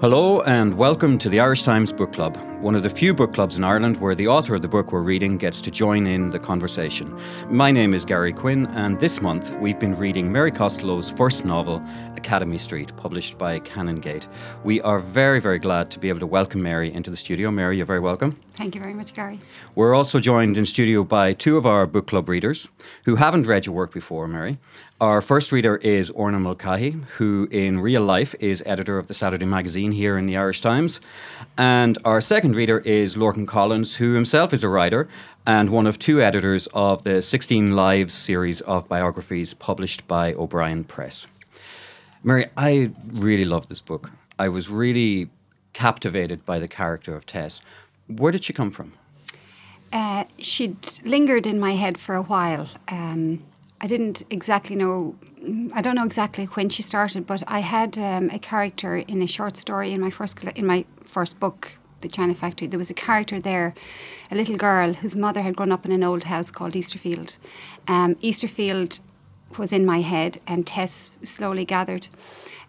Hello and welcome to the Irish Times Book Club, one of the few book clubs in Ireland where the author of the book we're reading gets to join in the conversation. My name is Gary Quinn, and this month we've been reading Mary Costello's first novel, Academy Street, published by Canongate. We are very, very glad to be able to welcome Mary into the studio. Mary, you're very welcome. Thank you very much, Gary. We're also joined in studio by two of our book club readers who haven't read your work before, Mary. Our first reader is Orna Mulcahy, who in real life is editor of the Saturday magazine here in the Irish Times. And our second reader is Lorcan Collins, who himself is a writer and one of two editors of the 16 Lives series of biographies published by O'Brien Press. Mary, I really love this book. I was really captivated by the character of Tess. Where did she come from? Uh, she'd lingered in my head for a while. Um, I didn't exactly know. I don't know exactly when she started, but I had um, a character in a short story in my first in my first book, The China Factory. There was a character there, a little girl whose mother had grown up in an old house called Easterfield. Um, Easterfield was in my head, and Tess slowly gathered.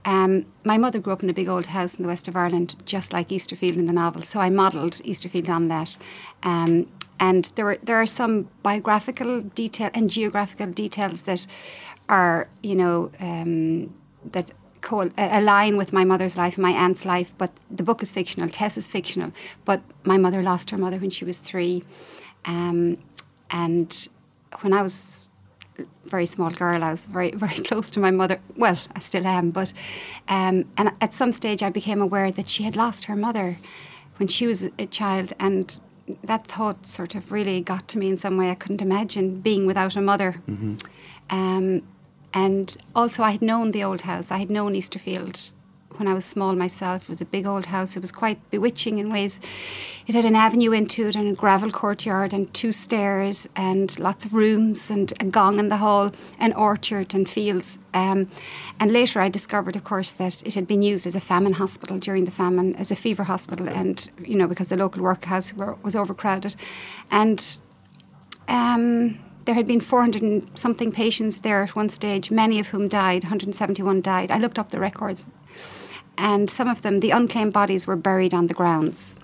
Um, my mother grew up in a big old house in the west of Ireland, just like Easterfield in the novel. So I modelled Easterfield on that. Um, and there, were, there are some biographical detail and geographical details that are, you know, um, that co- align with my mother's life and my aunt's life. But the book is fictional. Tess is fictional. But my mother lost her mother when she was three, um, and when I was very small girl. I was very, very close to my mother. Well, I still am, but um, and at some stage I became aware that she had lost her mother when she was a child, and that thought sort of really got to me in some way. I couldn't imagine being without a mother. Mm-hmm. Um, and also, I had known the old house. I had known Easterfield when I was small myself. It was a big old house. It was quite bewitching in ways. It had an avenue into it and a gravel courtyard and two stairs and lots of rooms and a gong in the hall, an orchard and fields. Um, and later I discovered, of course, that it had been used as a famine hospital during the famine, as a fever hospital, and, you know, because the local workhouse were, was overcrowded. And um, there had been 400 and something patients there at one stage, many of whom died, 171 died. I looked up the records and some of them, the unclaimed bodies, were buried on the grounds.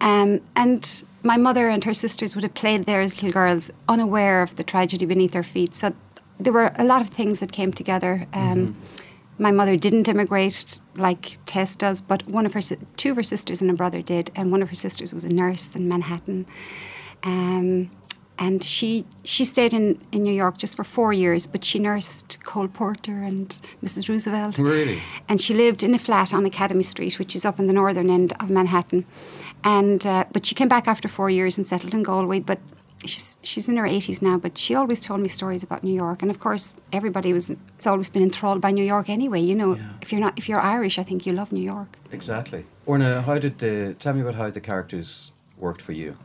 Um, and my mother and her sisters would have played there as little girls, unaware of the tragedy beneath their feet. So there were a lot of things that came together. Um, mm-hmm. My mother didn't immigrate like Tess does, but one of her two of her sisters and a brother did, and one of her sisters was a nurse in Manhattan. Um, and she she stayed in, in New York just for four years, but she nursed Cole Porter and Mrs. Roosevelt. Really? And she lived in a flat on Academy Street, which is up in the northern end of Manhattan. And uh, but she came back after four years and settled in Galway. But she's she's in her eighties now. But she always told me stories about New York, and of course, everybody was it's always been enthralled by New York anyway. You know, yeah. if you're not if you're Irish, I think you love New York. Exactly. Orna, how did the tell me about how the characters worked for you?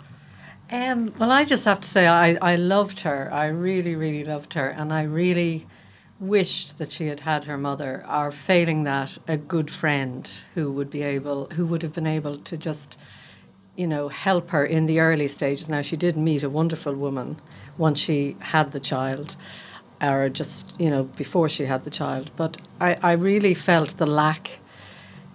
Um, well, I just have to say, I, I loved her. I really, really loved her. And I really wished that she had had her mother, or failing that, a good friend who would be able, who would have been able to just, you know, help her in the early stages. Now, she did meet a wonderful woman once she had the child, or just, you know, before she had the child. But I, I really felt the lack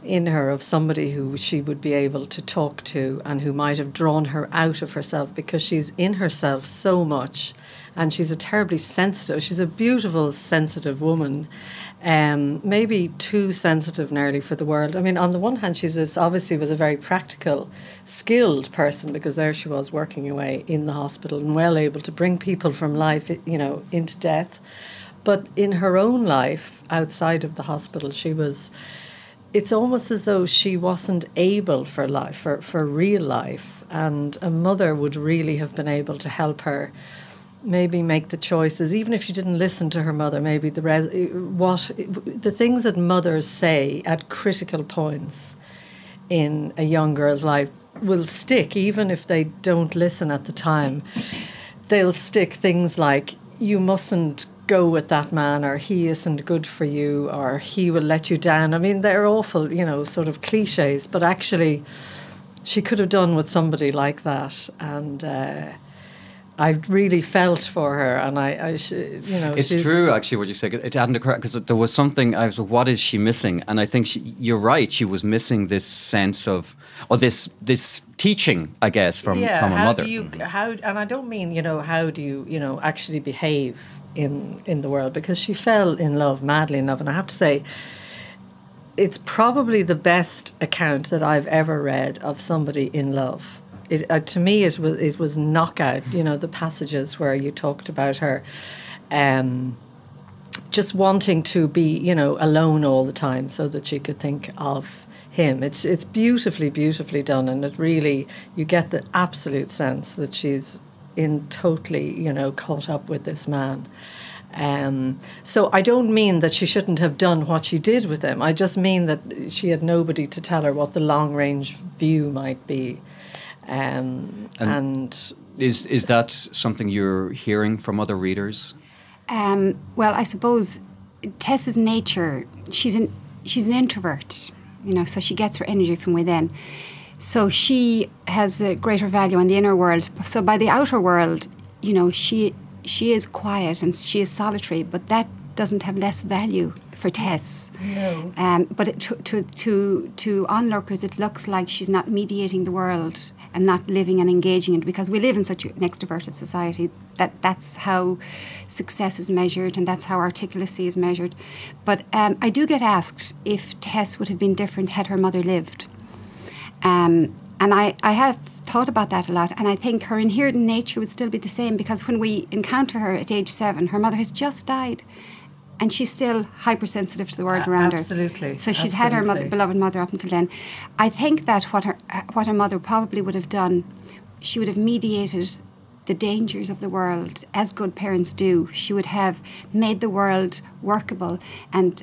in her of somebody who she would be able to talk to and who might have drawn her out of herself because she's in herself so much. And she's a terribly sensitive she's a beautiful sensitive woman. Um, maybe too sensitive nearly for the world. I mean on the one hand she's obviously was a very practical skilled person because there she was working away in the hospital and well able to bring people from life you know into death. But in her own life outside of the hospital she was it's almost as though she wasn't able for life, for, for real life. And a mother would really have been able to help her maybe make the choices, even if she didn't listen to her mother, maybe the res- what the things that mothers say at critical points in a young girl's life will stick, even if they don't listen at the time. They'll stick things like, you mustn't go with that man or he isn't good for you or he will let you down. I mean, they're awful, you know, sort of cliches, but actually, she could have done with somebody like that. And uh, I really felt for her, and I, I sh- you know, it's true actually what you say. It hadn't occurred because there was something. I was, what is she missing? And I think she, you're right. She was missing this sense of, or this this teaching, I guess, from yeah, from her how mother. Do you, how, and I don't mean you know how do you you know actually behave in in the world because she fell in love madly in love, and I have to say. It's probably the best account that I've ever read of somebody in love it, uh, to me it was it was knockout. You know the passages where you talked about her. Um, just wanting to be, you know, alone all the time so that she could think of him. It's it's beautifully, beautifully done, and it really you get the absolute sense that she's in totally, you know, caught up with this man. Um, so I don't mean that she shouldn't have done what she did with him. I just mean that she had nobody to tell her what the long range view might be. Um, and, and, is is that something you're hearing from other readers? Um, well, I suppose Tess's nature. She's an she's an introvert, you know, so she gets her energy from within. So she has a greater value on the inner world. So by the outer world, you know, she she is quiet and she is solitary, but that doesn't have less value for Tess. No. Um, but it, to, to, to, to onlookers, it looks like she's not mediating the world and not living and engaging in it because we live in such an extroverted society that that's how success is measured and that's how articulacy is measured. But um, I do get asked if Tess would have been different had her mother lived. Um, and I, I have thought about that a lot, and I think her inherent nature would still be the same because when we encounter her at age seven, her mother has just died and she's still hypersensitive to the world uh, around absolutely, her. Absolutely. So she's absolutely. had her mother, beloved mother up until then. I think that what her what her mother probably would have done, she would have mediated the dangers of the world as good parents do. She would have made the world workable and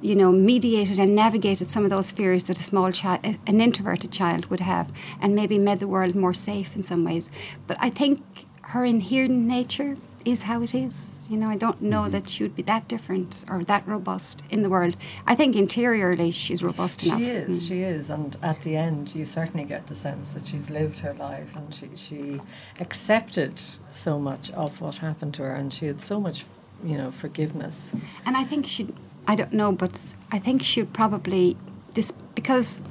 you know mediated and navigated some of those fears that a small child an introverted child would have and maybe made the world more safe in some ways but i think her inherent nature is how it is. You know, I don't know mm-hmm. that she would be that different or that robust in the world. I think interiorly she's robust she enough. She is, mm. she is. And at the end, you certainly get the sense that she's lived her life and she, she accepted so much of what happened to her and she had so much, you know, forgiveness. And I think she, I don't know, but I think she'd probably, this, because,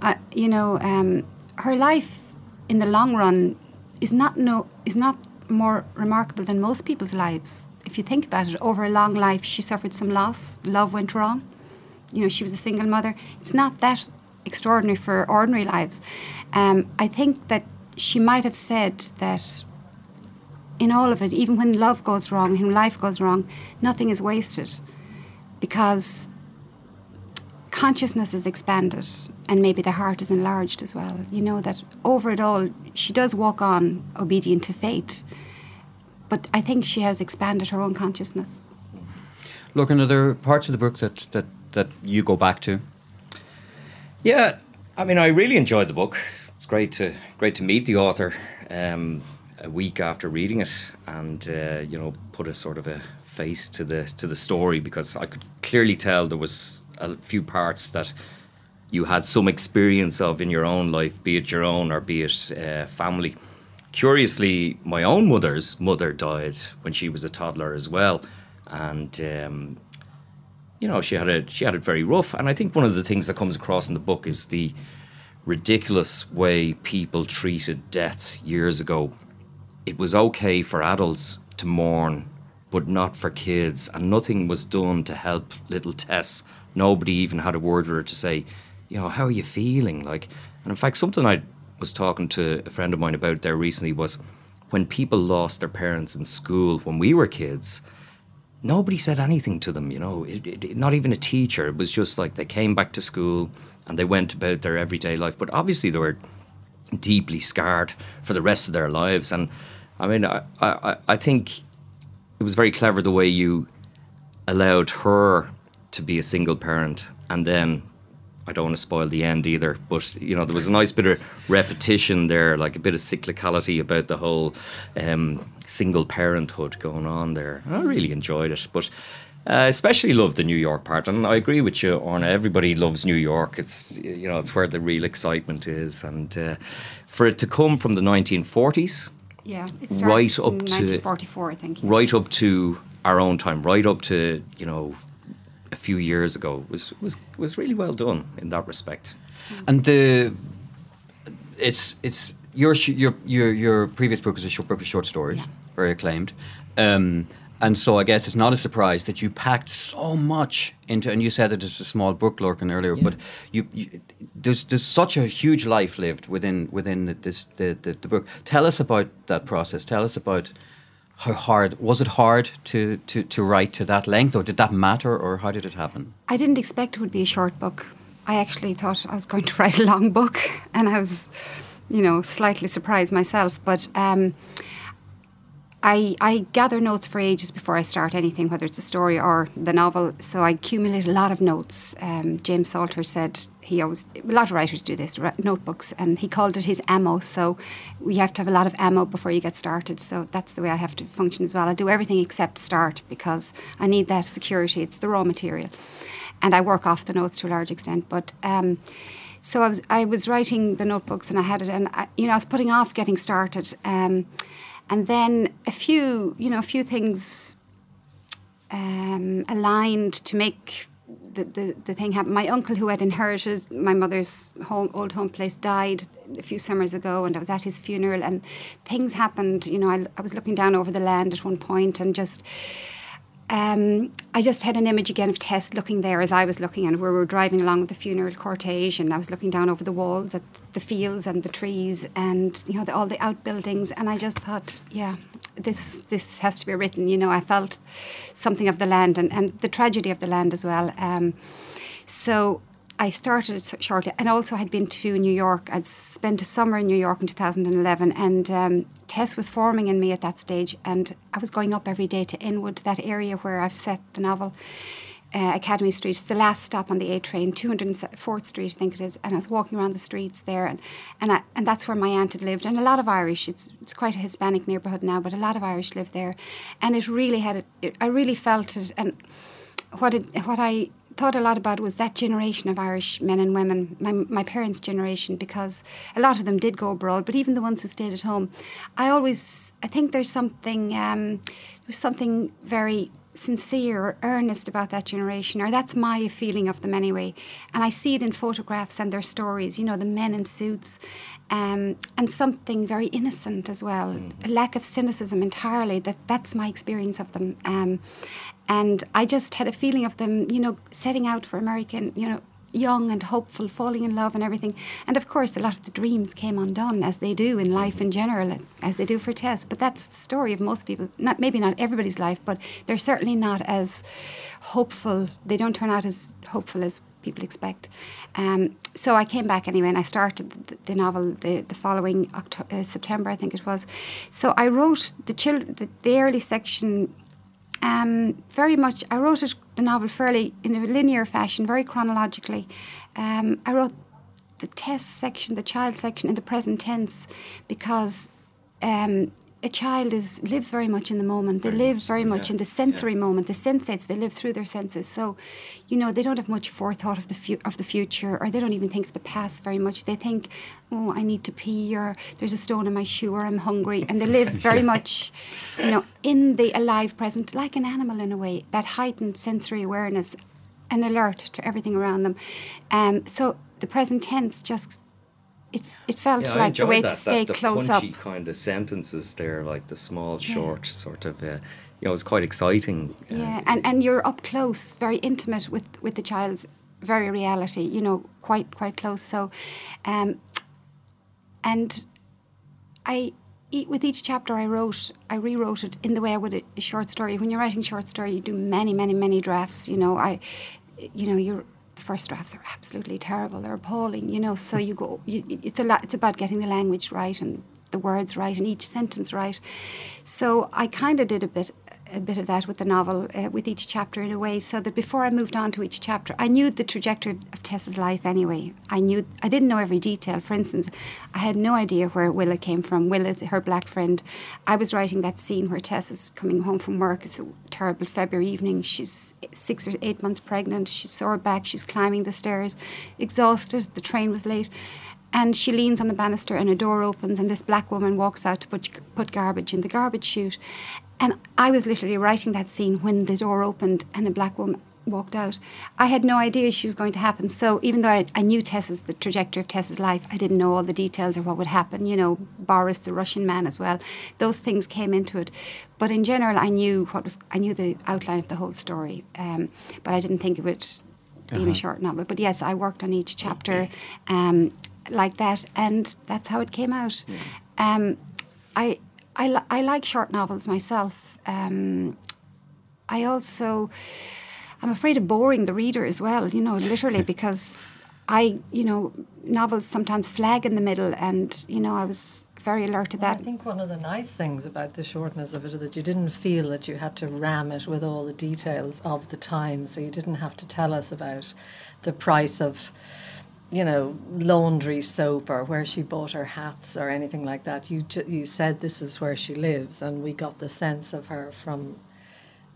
uh, you know, um, her life in the long run is not no is not more remarkable than most people's lives. If you think about it, over a long life, she suffered some loss, love went wrong. You know, she was a single mother. It's not that extraordinary for ordinary lives. Um, I think that she might have said that in all of it, even when love goes wrong, when life goes wrong, nothing is wasted because consciousness is expanded and maybe the heart is enlarged as well. You know that over it all, she does walk on obedient to fate, but I think she has expanded her own consciousness. Look, are there parts of the book that, that, that you go back to? Yeah, I mean, I really enjoyed the book. It's great to great to meet the author um, a week after reading it, and uh, you know, put a sort of a face to the to the story because I could clearly tell there was a few parts that you had some experience of in your own life, be it your own or be it uh, family. Curiously, my own mother's mother died when she was a toddler as well, and um, you know she had it she had it very rough. And I think one of the things that comes across in the book is the ridiculous way people treated death years ago. It was okay for adults to mourn, but not for kids, and nothing was done to help little Tess nobody even had a word with her to say, you know, how are you feeling? Like, and in fact, something I was talking to a friend of mine about there recently was when people lost their parents in school when we were kids. Nobody said anything to them, you know, it, it, not even a teacher. It was just like they came back to school and they went about their everyday life. But obviously, they were deeply scarred for the rest of their lives. And I mean, I, I, I think it was very clever the way you allowed her to be a single parent and then I don't want to spoil the end either, but you know there was a nice bit of repetition there, like a bit of cyclicality about the whole um, single parenthood going on there. I really enjoyed it, but uh, especially loved the New York part, and I agree with you, Orna. Everybody loves New York. It's you know it's where the real excitement is, and uh, for it to come from the 1940s Yeah, right up to 1944, I think. yeah. right up to our own time, right up to you know few years ago was was was really well done in that respect. And the it's it's your sh- your your your previous book is a short book of short stories, Yeah. very acclaimed. Um, and so I guess it's not a surprise that you packed so much into, and you said that it is a small book, Lorcan, earlier, but you, you there's there's such a huge life lived within within this the, the the book. Tell us about that process. Tell us about how hard was it hard to to to write to that length, or did that matter, or how did it happen? I didn't expect it would be a short book. I actually thought I was going to write a long book, and I was, you know, slightly surprised myself. But um, I, I gather notes for ages before I start anything, whether it's a story or the novel. So I accumulate a lot of notes. Um, James Salter said he always, a lot of writers do this, notebooks, and he called it his ammo. So we have to have a lot of ammo before you get started. So that's the way I have to function as well. I do everything except start because I need that security. It's the raw material. And I work off the notes to a large extent. But um, so I was I was writing the notebooks and I had it, and I, you know I was putting off getting started. Um, and then a few, you know, a few things um, aligned to make the, the, the thing happen. My uncle, who had inherited my mother's home, old home place, died a few summers ago, and I was at his funeral, and things happened. You know, I, I was looking down over the land at one point, and just. Um, I just had an image again of Tess looking there as I was looking, and we were driving along the funeral cortege, and I was looking down over the walls at the fields and the trees, and you know the, all the outbuildings, and I just thought, yeah, this this has to be written. You know, I felt something of the land and, and the tragedy of the land as well. Um, so I started shortly, and also had been to New York. I'd spent a summer in New York in 2011, and um, Tess was forming in me at that stage, and I was going up every day to Inwood, that area where I've set the novel. Uh, Academy Street, the last stop on the A train, 204th Street, I think it is. And I was walking around the streets there, and and, I, and that's where my aunt had lived, and a lot of Irish. It's it's quite a Hispanic neighbourhood now, but a lot of Irish live there, and it really had it I really felt it, and what it what I thought a lot about was that generation of Irish men and women, my my parents' generation, because a lot of them did go abroad, but even the ones who stayed at home, I always I think there's something um, there's something very sincere or earnest about that generation, or that's my feeling of them anyway. And I see it in photographs and their stories, you know, the men in suits, um, and something very innocent as well, a lack of cynicism entirely. That that's my experience of them. Um, and I just had a feeling of them, you know, setting out for American, you know, young and hopeful, falling in love and everything. And of course, a lot of the dreams came undone, as they do in life in general, as they do for Tess. But that's the story of most people. Not maybe not everybody's life, but they're certainly not as hopeful. They don't turn out as hopeful as people expect. Um, so I came back anyway, and I started the, the novel the, the following October, uh, September, I think it was. So I wrote the, chil- the, the early section um, very much. I wrote it, the novel fairly in a linear fashion, very chronologically. Um, I wrote the Tess section, the child section, in the present tense, because um, a child is lives very much in the moment. They live very much in the sensory moment. The sensates they live through their senses. So, you know, they don't have much forethought of the fu- of the future, or they don't even think of the past very much. They think, oh, I need to pee, or there's a stone in my shoe, or I'm hungry, and they live very much, you know, in the alive present, like an animal in a way. That heightened sensory awareness, and alert to everything around them. Um, so the present tense just. It, it felt Yeah, like the way that, to stay that, close up. kind of sentences there, like the small, short sort of. Uh, you know, it was quite exciting. uh, Yeah, and, and you're up close, very intimate with, with the child's very reality, you know, quite quite close. So, um, and I with each chapter I wrote, I rewrote it in the way I would a, a short story. When you're writing short story, you do many, many, many drafts. You know, I, you know, you're the first drafts are absolutely terrible. They're appalling. You know, so you go. You, it's a lot. It's about getting the language right and the words right and each sentence right. So I kind of did a bit a bit of that with the novel, uh, with each chapter in a way, so that before I moved on to each chapter, I knew the trajectory of Tess's life anyway. I knew I didn't know every detail. For instance, I had no idea where Willa came from. Willa, her black friend. I was writing that scene where Tess's coming home from work. It's a terrible February evening. She's six or eight months pregnant. She's sore back. She's climbing the stairs, exhausted. The train was late And she leans on the banister, and a door opens, and this black woman walks out to put, put garbage in the garbage chute. And I was literally writing that scene when the door opened and the black woman walked out. I had no idea she was going to happen. So even though I, I, knew Tess's the trajectory of Tess's life, I didn't know all the details of what would happen. You know, Boris, the Russian man, as well. Those things came into it. But in general, I knew what was. I knew the outline of the whole story. Um, but I didn't think it would be uh-huh. a short novel. But yes, I worked on each chapter um, like that, and that's how it came out. Yeah. Um, I. I, I like short novels myself. Um, I also I'm afraid of boring the reader as well, you know, literally because I, you know, novels sometimes flag in the middle and, you know, I was very alert to that. I think one of the nice things about the shortness of it is that you didn't feel that you had to ram it with all the details of the time. So you didn't have to tell us about the price of, you know, laundry soap or where she bought her hats or anything like that. You ju- you said this is where she lives, and we got the sense of her from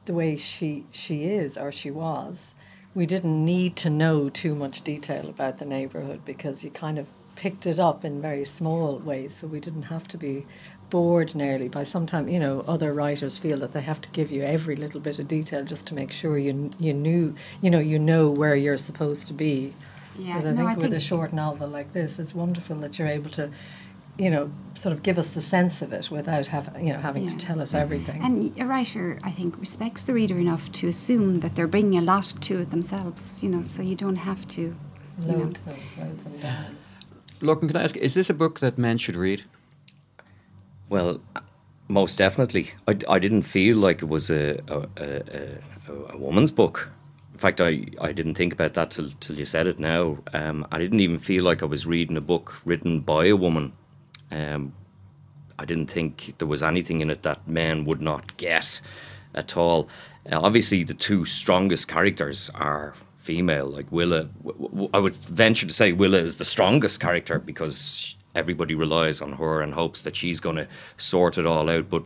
the way she she is or she was, we didn't need to know too much detail about the neighborhood because you kind of picked it up in very small ways, so we didn't have to be bored nearly by sometimes you know other writers feel that they have to give you every little bit of detail just to make sure you you knew you know you know where you're supposed to be yeah, because I, no, think I with think a short novel like this it's wonderful that you're able to you know, sort of give us the sense of it without have, you know, having yeah. to tell us everything. And a writer, I think, respects the reader enough to assume that they're bringing a lot to it themselves, you know, so you don't have to load you know. them, load them down. Lorcan, can I ask, is this a book that men should read? Well, most definitely. I, I didn't feel like it was a, a, a, a woman's book. In fact, I, I didn't think about that till, till you said it now. Um, I didn't even feel like I was reading a book written by a woman. Um, I didn't think there was anything in it that men would not get at all. Uh, obviously, the two strongest characters are female. Like Willa, I would venture to say Willa is the strongest character because everybody relies on her and hopes that she's going to sort it all out. But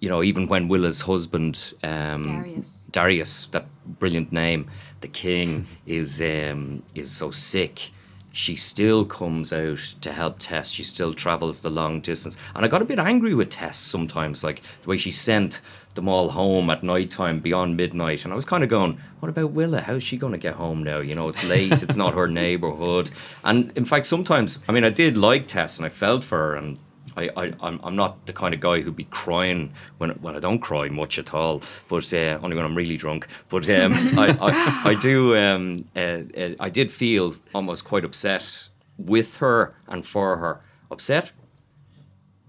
you know, even when Willa's husband, um, Darius. Darius, that brilliant name, the king, is um, is so sick she still comes out to help Tess. She still travels the long distance. And I got a bit angry with Tess sometimes, like the way she sent them all home at night time beyond midnight. And I was kind of going, what about Willa? How's she going to get home now? You know, it's late, it's not her neighborhood. And in fact, sometimes, I mean, I did like Tess and I felt for her and I, I, I'm, I'm not the kind of guy who'd be crying when, when I don't cry much at all, but uh, only when I'm really drunk. But um, I, I, I, do, um, uh, uh, I did feel almost quite upset with her and for her. Upset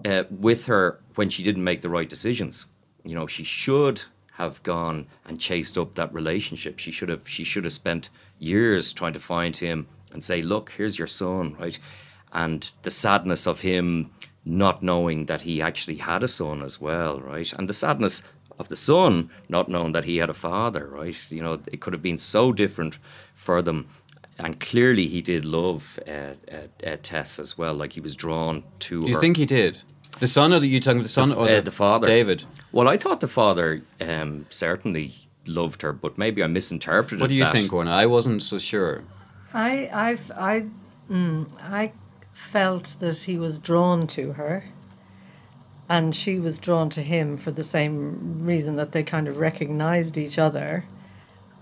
uh, with her when she didn't make the right decisions. You know, she should have gone and chased up that relationship. She should have, she should have spent years trying to find him and say, look, here's your son, right? And the sadness of him not knowing that he actually had a son as well, right? And the sadness of the son not knowing that he had a father, right? You know, it could have been so different for them. And clearly, he did love uh, uh, uh, Tess as well. Like he was drawn to. Do you her. think he did? The son, or the, you talking about the son, the, or the, uh, the, father? David. Well, I thought the father um, certainly loved her, but maybe I misinterpreted. What do you that. think, Orna? I wasn't so sure. I, I've, I, mm, I felt that he was drawn to her and she was drawn to him for the same reason that they kind of recognized each other,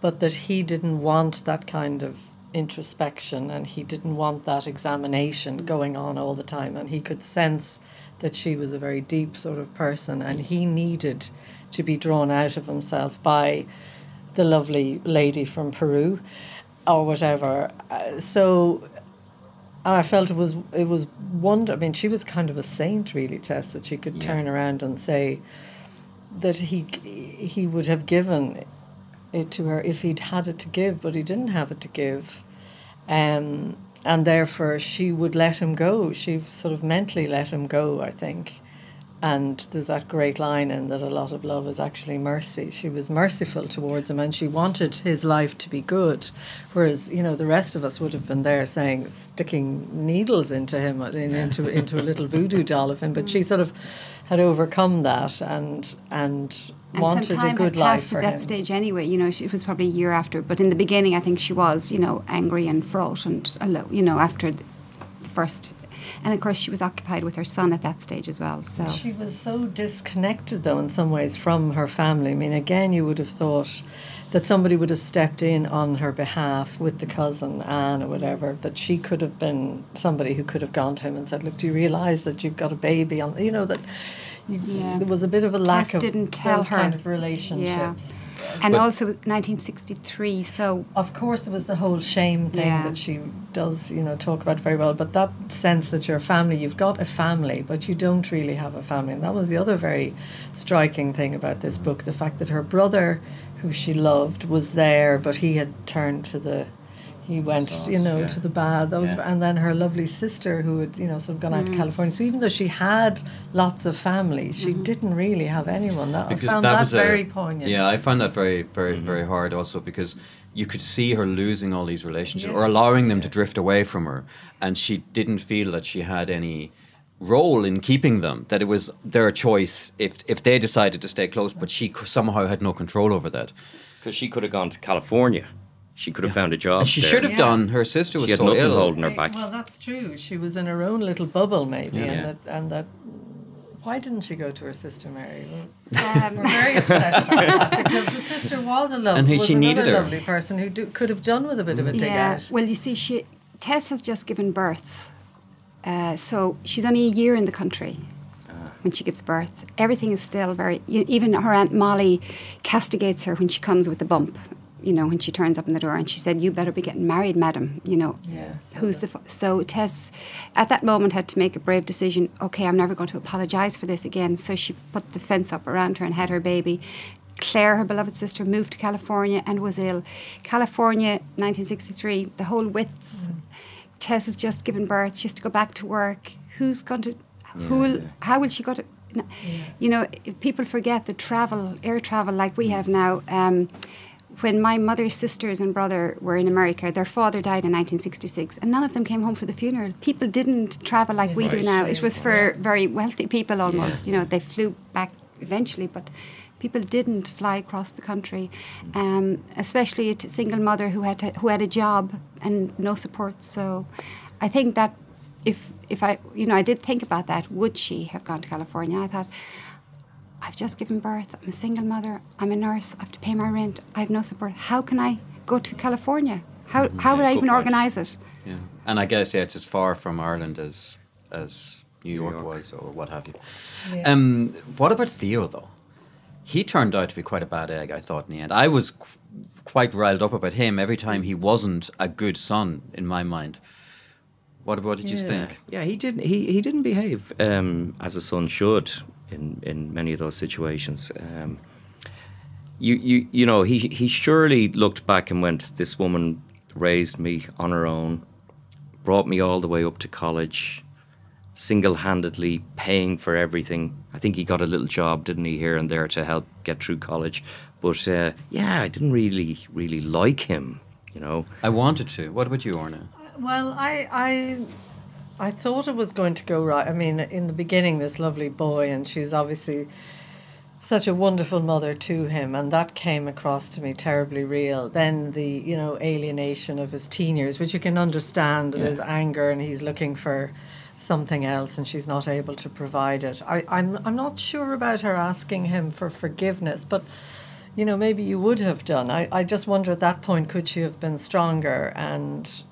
but that he didn't want that kind of introspection and he didn't want that examination going on all the time. And he could sense that she was a very deep sort of person and he needed to be drawn out of himself by the lovely lady from Peru or whatever. Uh, so I felt it was it was wonder. I mean, she was kind of a saint, really, Tess, that she could yeah. turn around and say that he he would have given it to her if he'd had it to give, but he didn't have it to give, um, and therefore she would let him go. She sort of mentally let him go, I think, and there's that great line in that a lot of love is actually mercy. She was merciful towards him and she wanted his life to be good. Whereas, you know, the rest of us would have been there saying, sticking needles into him, uh, into, into a little voodoo doll of him. But she sort of had overcome that and, and, and wanted a good life for at that him. stage anyway. You know, it was probably a year after. But in the beginning, I think she was, you know, angry and fraught and, you know, after the first. And of course, she was occupied with her son at that stage as well. So She was so disconnected, though, in some ways from her family. I mean, again, you would have thought that somebody would have stepped in on her behalf with the cousin Anne or whatever, that she could have been somebody who could have gone to him and said, Look, do you realise that you've got a baby on, you know, that Yeah. there was a bit of a lack Tess of didn't tell those her. kind of relationships. and But- also 1963. So Of course, there was the whole shame thing Yeah. that she does, you know, talk about very well. But that sense that you're a family, you've got a family, but you don't really have a family. And that was the other very striking thing about this book the fact that her brother, who she loved, was there, but he had turned to the. He went, Sauce, you know, yeah. to the bad. That was, Yeah. and then her lovely sister, who had, you know, sort of gone out Mm. to California. So even though she had lots of families, she Mm-hmm. didn't really have anyone. That, I found that that, was a- very poignant. Yeah, I found that very, very, very hard also because you could see her losing all these relationships or allowing them to drift away from her, and she didn't feel that she had any role in keeping them. That it was their choice if if they decided to stay close, but she somehow had no control over that. Because she could have gone to California. She could have found a job. And she there. should have Yeah. done. Her sister was She had so nothing ill. holding her back. Well, that's true. She was in her own little bubble, maybe, Yeah. and that and that. Why didn't she go to her sister Mary? Well, um, we're very upset about that because the sister was a love, And who was she needed her. lovely person who do, could have done with a bit of a dig yeah. out. Well, you see, she Tess has just given birth, uh, so she's only a year in the country when she gives birth. Everything is still very. You, even her aunt Molly castigates her when she comes with the bump. You know, when she turns up in the door and she said, "You better be getting married, madam." You know, Yes. who's the f- so Tess at that moment had to make a brave decision. Okay, I'm never going to apologise for this again. So she put the fence up around her and had her baby. Claire, her beloved sister, moved to California and was ill. California, 1963, the whole width. Tess has just given birth. She has to go back to work. Who's going to? Who will? How will she go to? no, You know, people forget the travel, air travel like we have now. Um, when my mother's sisters and brother were in America, their father died in 1966, and none of them came home for the funeral. People didn't travel like we do now. It was for very wealthy people almost. You know, they flew back eventually, but people didn't fly across the country, um, especially a single mother who had to, who had a job and no support. So, I think that if if I you know I did think about that, would she have gone to California? I thought. I've just given birth. I'm a single mother. I'm a nurse. I have to pay my rent. I have no support. How can I go to California? How, how would Yeah, I even organise it? Yeah, and I guess yeah, it's as far from Ireland as as New York, York. was, or what have you. Yeah. Um, what about Theo though? He turned out to be quite a bad egg. I thought in the end. I was qu- quite riled up about him every time he wasn't a good son in my mind. What what did you think? Yeah, he didn't. He, he didn't behave um, as a son should in, in many of those situations. Um, you you you know he he surely looked back and went, "This woman raised me on her own, brought me all the way up to college, single-handedly paying for everything." I think he got a little job, didn't he, here and there to help get through college. But uh, yeah, I didn't really really like him. You know, I wanted to. What about you, Orna? Well, I, I, I thought it was going to go right. I mean, in the beginning, this lovely boy, and she's obviously such a wonderful mother to him, and that came across to me terribly real. Then the you know alienation of his teen years, which you can understand. There's anger, and he's looking for something else, and she's not able to provide it. I, I'm I'm not sure about her asking him for forgiveness, but you know, maybe you would have done. I, I just wonder at that point, could she have been stronger and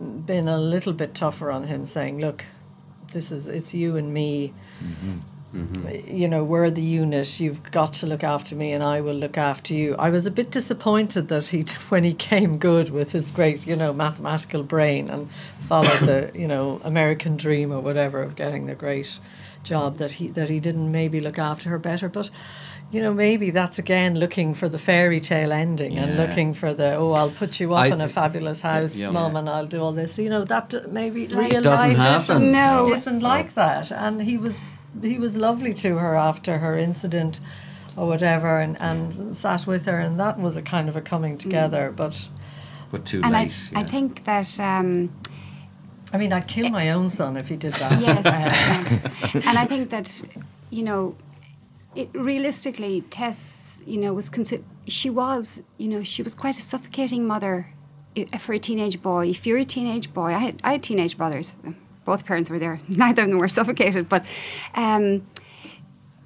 been a little bit tougher on him, saying, look, this is, it's you and me. Mm-hmm. You know, we're the unit. You've got to look after me, and I will look after you. I was a bit disappointed that he, when he came good with his great, you know, mathematical brain and followed the, you know, American dream or whatever of getting the great job, that he that he didn't maybe look after her better. But you know, maybe that's again looking for the fairy tale ending and looking for the oh, I'll put you up I- in a fabulous house, yeah. mum, and I'll do all this. You know, that maybe Like- real Doesn't life happen. isn't, No. isn't like that. And he was he was lovely to her after her incident or whatever, and, and sat with her, and that was a kind of a coming together. But But too And I, late. I yeah. think that, um, I mean, I'd kill my own son if he did that. yes. and I think that, you know, it, realistically, Tess, you know, was consider- she was, you know, she was quite a suffocating mother for a teenage boy. If you're a teenage boy, I had, I had teenage brothers. both parents were there. Neither of them were suffocated, but um,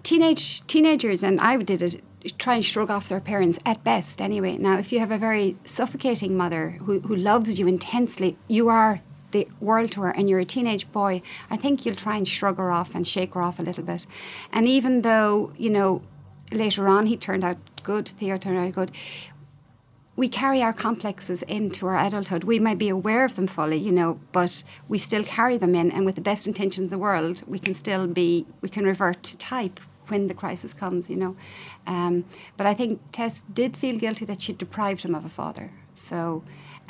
teenage teenagers and I did it. Try and shrug off their parents at best, anyway. Now, if you have a very suffocating mother who, who loves you intensely, you are the world to her and you're a teenage boy, I think you'll try and shrug her off and shake her off a little bit. And even though, you know, later on he turned out good, Theo turned out good, we carry our complexes into our adulthood. We may be aware of them fully, you know, but we still carry them in, and with the best intentions in the world, we can still be, we can revert to type when the crisis comes, you know. Um, but I think Tess did feel guilty that she deprived him of a father. So,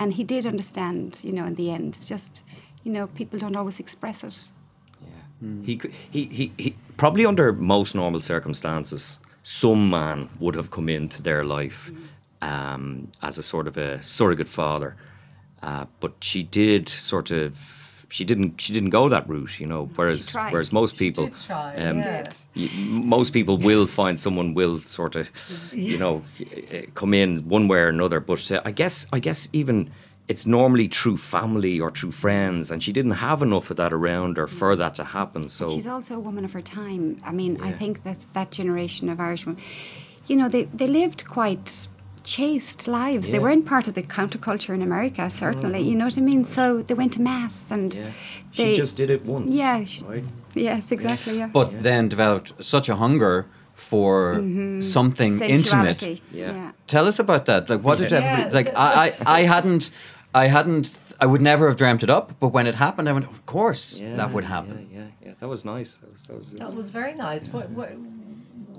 and he did understand, you know, in the end. It's just, you know, people don't always express it. Yeah. Mm. He, could, he, he, he, probably under most normal circumstances, some man would have come into their life mm. um, as a sort of a surrogate father. Uh, but she did sort of she didn't she didn't go that route, you know. Whereas whereas most people, um, most people will find someone will sort of, you know, come in one way or another. But uh, I guess I guess even it's normally through family or through friends, and she didn't have enough of that around her for that to happen. So she's also a woman of her time. I mean, yeah. I think that that generation of Irish women, you know, they they lived quite chaste lives. Yeah. They weren't part of the counterculture in America, certainly. Mm-hmm. You know what I mean? So they went to mass and yeah. they, she just did it once. Yeah. Right? Yes, exactly. Yeah. But then developed such a hunger for mm-hmm. something Sensuality. intimate. Yeah. yeah. Tell us about that. Like, what did everybody like? I, I, I hadn't. I hadn't. I would never have dreamt it up, but when it happened, I went, "Of course, that would happen." Yeah, yeah, yeah. That was nice. That was, that was, that was very nice. What, what,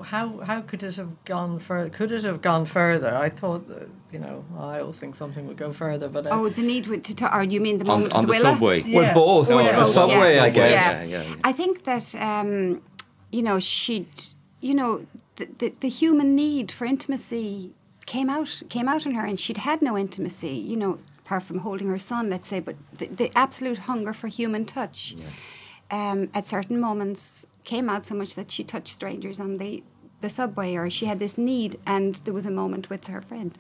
how how could it have gone further? Could it have gone further? I thought, that, you know, I always think something would go further, but uh, oh, the need to, to or you mean the moment on, on the, the subway? Yeah. Well, both. Oh, the subway, yeah. I guess. Yeah. Yeah, yeah, I think that um, you know she'd you know the, the the human need for intimacy came out came out in her, and she'd had no intimacy. You know, apart from holding her son, let's say, but the, the absolute hunger for human touch. Um, at certain moments came out so much that she touched strangers on the the subway or she had this need and there was a moment with her friend.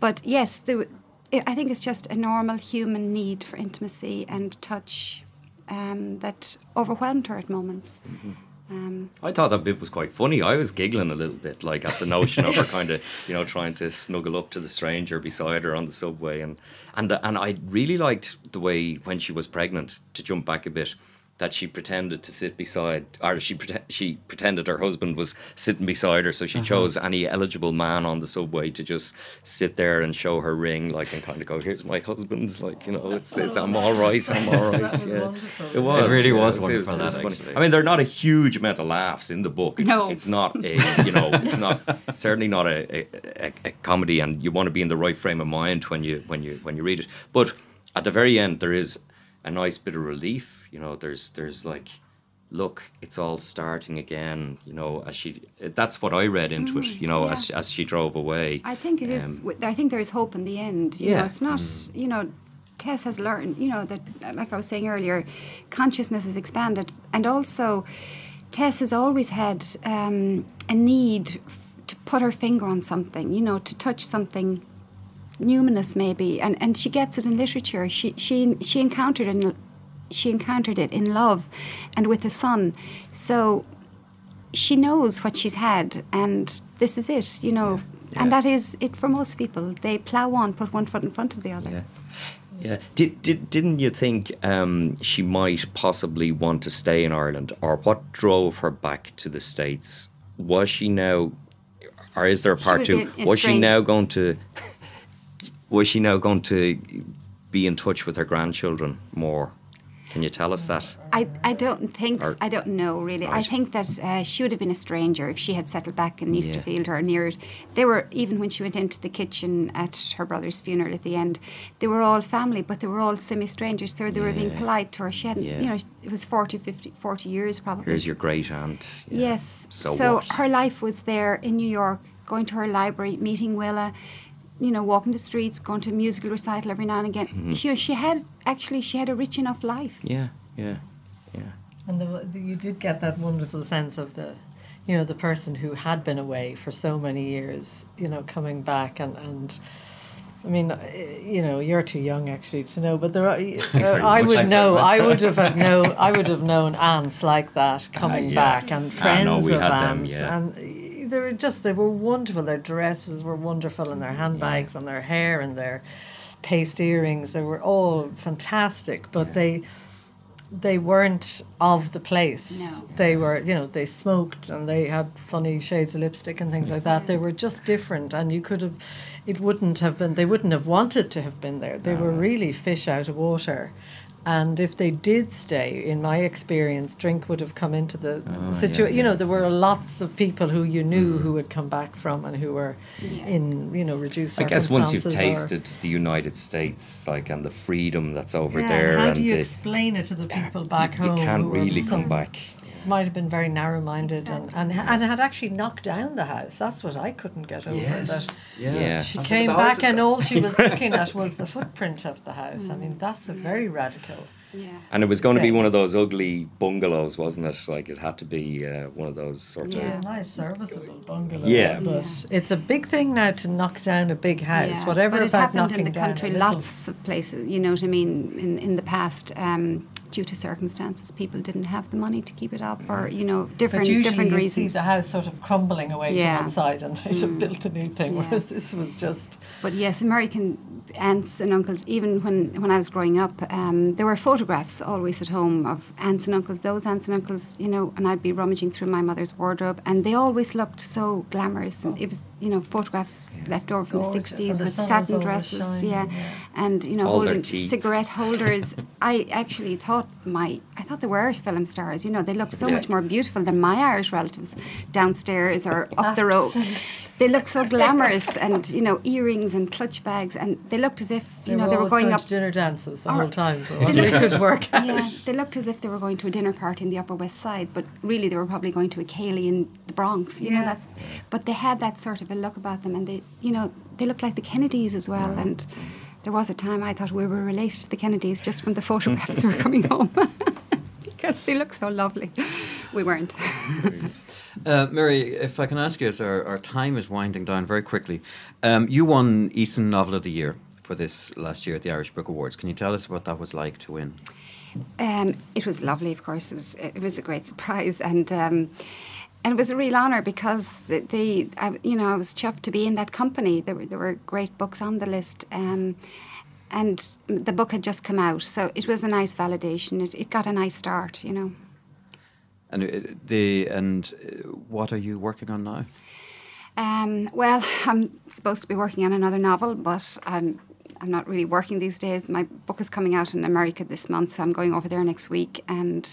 But yes, there, I think it's just a normal human need for intimacy and touch um, that overwhelmed her at moments. Mm-hmm. Um, I thought that bit was quite funny. I was giggling a little bit, like at the notion of her kind of, you know, trying to snuggle up to the stranger beside her on the subway, and and and I really liked the way when she was pregnant to jump back a bit that she pretended to sit beside, or she pre- she pretended her husband was sitting beside her, so she uh-huh. chose any eligible man on the subway to just sit there and show her ring, like and kind of go, "Here's my husband's," like you know, it's, it's I'm all right, I'm all right. yeah. It was, it really yeah, was wonderful. It was, it was funny. I mean, there are not a huge amount of laughs in the book. It's, no. it's not a you know, it's not certainly not a, a, a, a comedy, and you want to be in the right frame of mind when you when you when you read it. But at the very end, there is a nice bit of relief. You know, there's there's like, look, it's all starting again. You know, as she that's what I read into mm, it. You know, yeah. as as she drove away. I think it um, is. I think there is hope in the end. You yeah. know, it's not. Mm. You know. Tess has learned, you know, that, like I was saying earlier, consciousness is expanded. And also, Tess has always had um, a need f- to put her finger on something, you know, to touch something numinous maybe, and, and she gets it in literature. She she she encountered in she encountered it in love, and with the son. So she knows what she's had, and this is it, you know. Yeah. And that is it for most people. They plough on, put one foot in front of the other. Yeah. Yeah. Did, did, didn't you think um, she might possibly want to stay in Ireland? Or what drove her back to the States? Was she now, or is there a part two? Was she now going to was she now going to be in touch with her grandchildren more? Can you tell us that? I, I don't think or, I don't know really. Right. I think that uh, she would have been a stranger if she had settled back in Easterfield yeah. or near it. They were even when she went into the kitchen at her brother's funeral at the end. They were all family, but they were all semi-strangers. So they yeah. were being polite to her. She hadn't, yeah. you know, it was 40, 50, 40 years probably. Here's your great aunt. Yes. So, so her life was there in New York, going to her library, meeting Willa you know, walking the streets, going to a musical recital every now and again. Mm-hmm. She, she had actually she had a rich enough life. Yeah, yeah, yeah. And the, the, you did get that wonderful sense of the, you know, the person who had been away for so many years, you know, coming back and and I mean, uh, you know, you're too young actually to know, but there are. uh, I would Thanks know. I would have had no. I would have known aunts like that coming yes. back and friends know, we of had them, aunts, yeah. and uh, they were just they were wonderful. Their dresses were wonderful, and their mm, handbags, and their hair, and their paste earrings. They were all fantastic, but they they weren't of the place. No. They were, you know, they smoked and they had funny shades of lipstick and things like that. They were just different, and you could have, it wouldn't have been, they wouldn't have wanted to have been there. They were really fish out of water. And if they did stay, in my experience, drink would have come into the oh, situation. You know, there were lots of people who you knew mm. who had come back from and who were in, you know, reduced I guess once you've tasted the United States, like and the freedom that's over Yeah, there, How and do you the, explain it to the people back you, home? you can't really come back. Might have been very narrow-minded and, and and had actually knocked down the house. That's what I couldn't get over. That Yeah. she I came back and all she was looking at was the footprint of the house. I mean, that's a very radical. Yeah. And it was going to be one of those ugly bungalows, wasn't it? Like it had to be uh, one of those sort Yeah. of. A nice serviceable bungalow. Yeah. but it's a big thing now to knock down a big house. Yeah, Whatever but it about happened knocking in the down country. little- Lots of places, you know what I mean. In in the past, um, due to circumstances, people didn't have the money to keep it up, or you know, different But usually different you'd see the house sort of crumbling away Yeah. Mm. to one side and they'd have built a new thing, Yeah. whereas this was just But yes, American aunts and uncles. Even when when I was growing up, um, there were photographs always at home of aunts and uncles. Those aunts and uncles, you know, and I'd be rummaging through my mother's wardrobe, and they always looked so glamorous. And it was, you know, photographs left over from Gorgeous, the sixties the with satin dresses, shining, yeah. yeah. and you know, All holding cigarette holders. I actually thought my, I thought they were film stars. You know, they looked so Yeah. much more beautiful than my Irish relatives downstairs or up the road. They looked so glamorous, and you know, earrings and clutch bags, and they looked as if you know they were always going up. to dinner dances the whole time for They they looked- could work out. Yeah, they looked as if they were going to a dinner party in the Upper West Side, but really they were probably going to a céilí in the Bronx. You know, Yeah. that's. But they had that sort of a look about them, and they, you know, they looked like the Kennedys as well. And there was a time I thought we were related to the Kennedys just from the photographs that were coming home, because they look so lovely. We weren't. Uh, Mary, if I can ask you, as our, our time is winding down very quickly, um, you won Eason Novel of the Year for this last year at the Irish Book Awards. Can you tell us what that was like to win? Um, it was lovely, of course. It was it was a great surprise, and um, and it was a real honour because the, the I, you know I was chuffed to be in that company. There were there were great books on the list. Um, and the book had just come out, so it was a nice validation. It, it got a nice start, you know. And uh, the and uh, what are you working on now? Um, well, I'm supposed to be working on another novel, but I'm I'm not really working these days. My book is coming out in America this month, so I'm going over there next week, and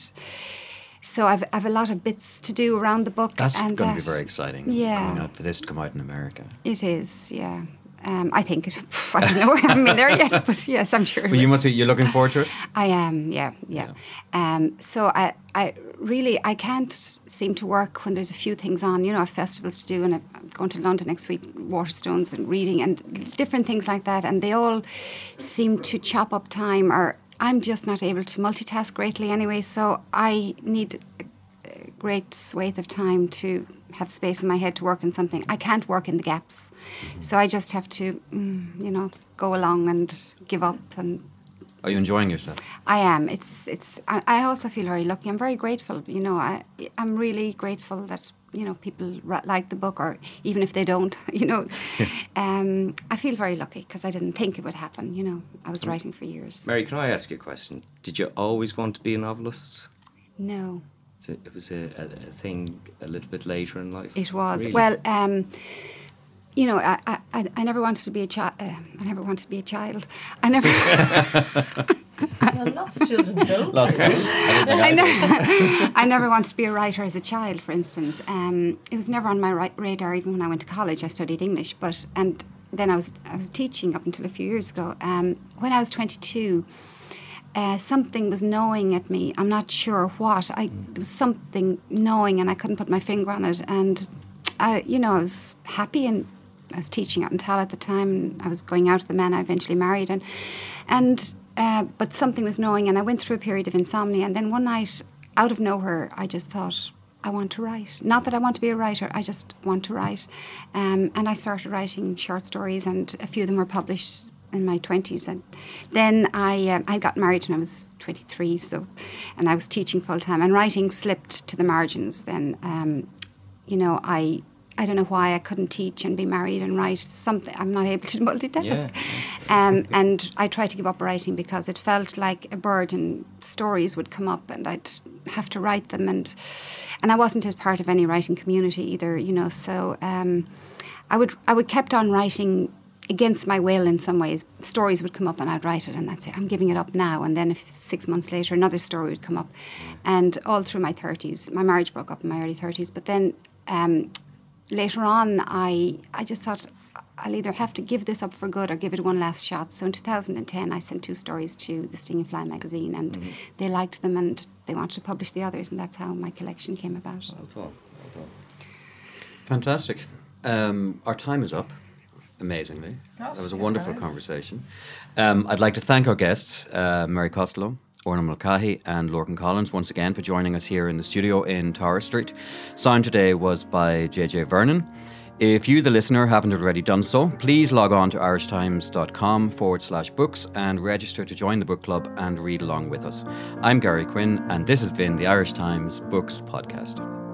so I've I've a lot of bits to do around the book. That's going to be very exciting. Yeah. for this to come out in America. It is, yeah. Um, I think it. I don't know. I haven't been there yet, but yes, I'm sure. But you must be. You're looking forward to it. I am, yeah, yeah. Um, so I, I really, I can't seem to work when there's a few things on. You know, I have festivals to do, and I'm going to London next week, Waterstones and reading and different things like that, and they all seem to chop up time. Or I'm just not able to multitask greatly anyway. So I need a, great swathe of time to have space in my head to work on something. I can't work in the gaps, so I just have to, mm, you know, go along and give up and Are you enjoying yourself? I am. It's it's. I, I also feel very lucky. I'm very grateful. You know, I I'm really grateful that you know people like the book, or even if they don't, you know, um, I feel very lucky because I didn't think it would happen. You know, I was writing for years. Mary, can I ask you a question? Did you always want to be a novelist? No, It's a, it was a, a, a thing a little bit later in life. it was. Really? Well, um, you know, I, I I- I never wanted to be a child. Uh, I never wanted to be a child. I never. Well, lots of children don't. Lots. I, never, I never wanted to be a writer as a child, for instance. Um, it was never on my ri- radar, even when I went to college. I studied English, but and then I was I was teaching up until a few years ago. Um, when I was twenty two. Uh, something was gnawing at me. I'm not sure what. I there was something gnawing, and I couldn't put my finger on it. And I, you know, I was happy, and I was teaching out in Tal at the time. And I was going out with the man I eventually married, and and uh, but something was gnawing, and I went through a period of insomnia. And then one night, out of nowhere, I just thought, I want to write. Not that I want to be a writer, I just want to write. Um, and I started writing short stories, and a few of them were published in my 20s and then I um, I got married when I was 23 so and I was teaching full time and writing slipped to the margins then um, you know I I don't know why I couldn't teach and be married and write something. I'm not able to multitask. Yeah. Um, and I tried to give up writing because it felt like a burden. Stories would come up and I'd have to write them, and and I wasn't a part of any writing community either. You know, so um, I would I would kept on writing against my will in some ways. Stories would come up and I'd write it, and that's it. I'm giving it up now. And then if six months later, another story would come up, and all through my 30s, my marriage broke up in my early 30s. But then um, later on, I I just thought I'll either have to give this up for good or give it one last shot. So in 2010, I sent two stories to the Stinging Fly magazine, and Mm-hmm. they liked them, and they wanted to publish the others, and that's how my collection came about. Well done. Well done. Fantastic. Um, our time is up, amazingly. Gosh, that was a yeah, wonderful there is. conversation. Um, I'd like to thank our guests, uh, Mary Costello, Orna Mulcahy, and Lorcan Collins, once again for joining us here in the studio in Tara Street. Sound today was by JJ Vernon. If you, the listener, haven't already done so, please log on to irishtimes.com forward slash books and register to join the book club and read along with us. I'm Gary Quinn, and this has been the Irish Times Books Podcast.